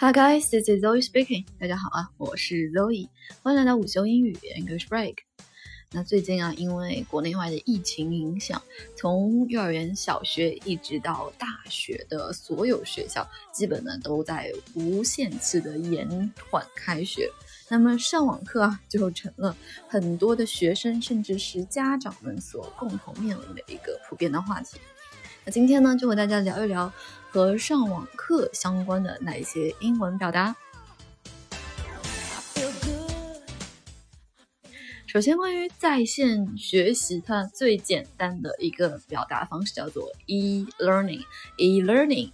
Hi guys, this is Zoe speaking. 大家好啊，我是 Zoe，欢迎来到午休英语 English Break。那最近啊，因为国内外的疫情影响，从幼儿园、小学一直到大学的所有学校，基本呢都在无限次的延缓开学。那么上网课啊，就成了很多的学生甚至是家长们所共同面临的一个普遍的话题。今天呢，就和大家聊一聊和上网课相关的那一些英文表达。首先，关于在线学习，它最简单的一个表达方式叫做 e-learning。e-learning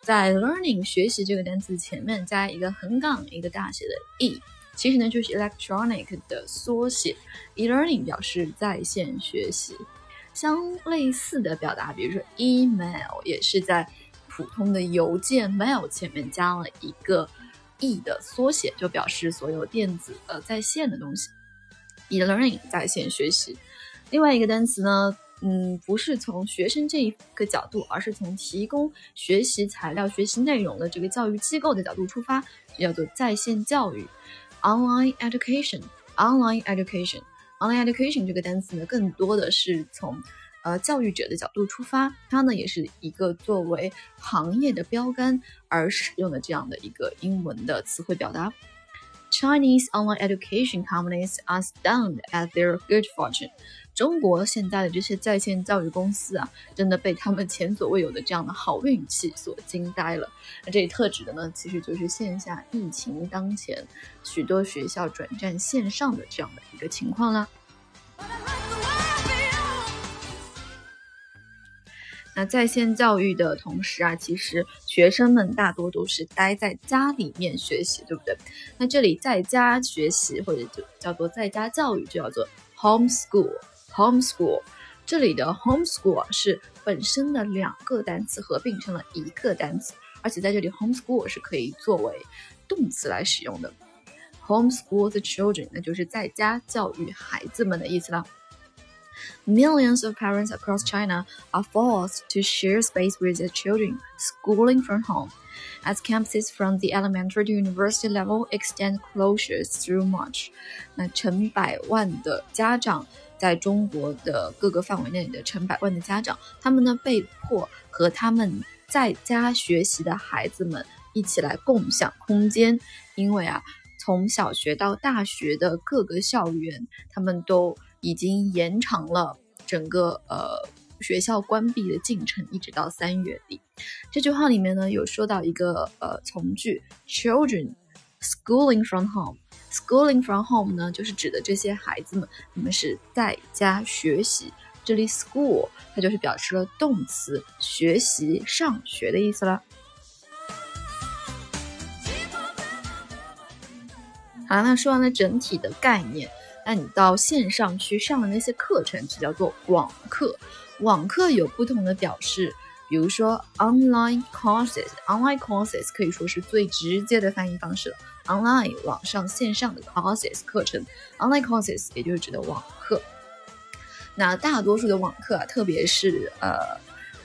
在 learning 学习这个单词前面加一个横杠，一个大写的 e，其实呢就是 electronic 的缩写。e-learning 表示在线学习。相类似的表达，比如说 email 也是在普通的邮件 mail 前面加了一个 e 的缩写，就表示所有电子呃在线的东西。e-learning 在线学习。另外一个单词呢，嗯，不是从学生这一个角度，而是从提供学习材料、学习内容的这个教育机构的角度出发，叫做在线教育 （online education）。online education。Online education 这个单词呢，更多的是从呃教育者的角度出发，它呢也是一个作为行业的标杆而使用的这样的一个英文的词汇表达。Chinese online education companies are stunned at their good fortune。中国现在的这些在线教育公司啊，真的被他们前所未有的这样的好运气所惊呆了。那这里特指的呢，其实就是线下疫情当前，许多学校转战线上的这样的一个情况啦。那在线教育的同时啊，其实学生们大多都是待在家里面学习，对不对？那这里在家学习或者就叫做在家教育，就叫做 homeschool。homeschool 这里的 homeschool 是本身的两个单词合并成了一个单词，而且在这里 homeschool 是可以作为动词来使用的。homeschool the children，那就是在家教育孩子们的意思了。Millions of parents across China are forced to share space with their children schooling from home, as campuses from the elementary to university level extend closures through March. 那成百万的家长在中国的各个范围内的成百万的家长，他们呢被迫和他们在家学习的孩子们一起来共享空间，因为啊，从小学到大学的各个校园，他们都 已经延长了整个呃学校关闭的进程，一直到三月底。这句话里面呢有说到一个呃从句，children schooling from home。schooling from home 呢就是指的这些孩子们，你们是在家学习。这里 school 它就是表示了动词，学习、上学的意思了。好，那说完了整体的概念。那你到线上去上的那些课程，就叫做网课。网课有不同的表示，比如说 online courses，online courses 可以说是最直接的翻译方式了。online 网上线上的 courses 课程，online courses 也就是指的网课。那大多数的网课啊，特别是呃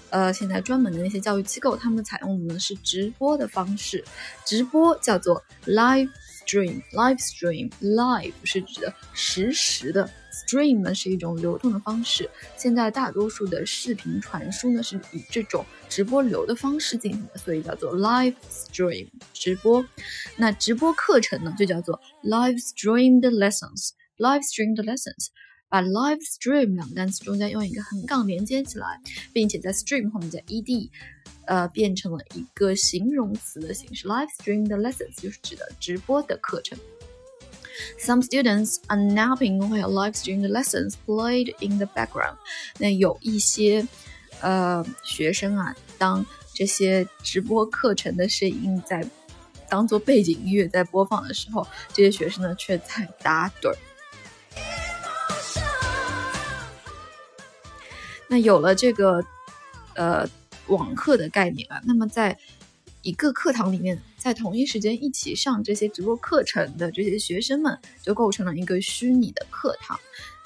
呃现在专门的那些教育机构，他们采用的呢是直播的方式，直播叫做 live。Stream live stream live 是指的实时的，stream 呢是一种流动的方式。现在大多数的视频传输呢是以这种直播流的方式进行的，所以叫做 live stream 直播。那直播课程呢就叫做 live streamed lessons live streamed lessons。把 live stream 两个单词中间用一个横杠连接起来，并且在 stream 后面加 ed。呃，变成了一个形容词的形式，live stream 的 lessons 就是指的直播的课程。Some students are napping while live streamed lessons played in the background。那有一些呃学生啊，当这些直播课程的声音在当做背景音乐在播放的时候，这些学生呢却在打盹儿。那有了这个呃。网课的概念啊，那么在一个课堂里面，在同一时间一起上这些直播课程的这些学生们，就构成了一个虚拟的课堂。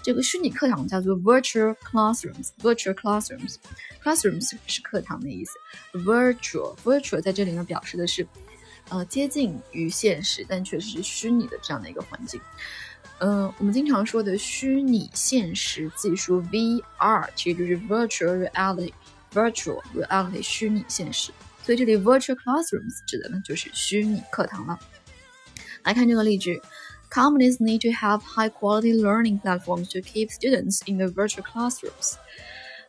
这个虚拟课堂叫做 virtual classrooms。virtual classrooms，classrooms 是课堂的意思。virtual，virtual 在这里呢表示的是呃接近于现实，但确实是虚拟的这样的一个环境。嗯，我们经常说的虚拟现实技术 VR，其实就是 Virtual Reality，Virtual Reality 虚拟现实。所以这里 Virtual Classrooms 指的呢就是虚拟课堂了。来看这个例句：Companies need to have high-quality learning platforms to keep students in the virtual classrooms.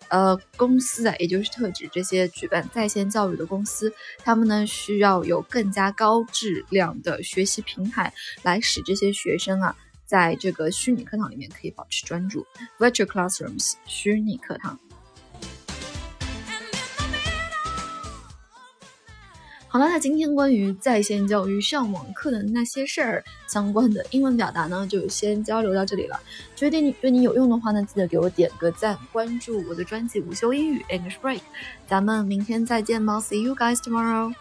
呃，公司啊，也就是特指这些举办在线教育的公司，他们呢需要有更加高质量的学习平台，来使这些学生啊，在这个虚拟课堂里面可以保持专注。Virtual classrooms，虚拟课堂。好了，那今天关于在线教育上网课的那些事儿相关的英文表达呢，就先交流到这里了。觉得你对你有用的话呢，记得给我点个赞，关注我的专辑午休英语 English Break。咱们明天再见吧，See you guys tomorrow。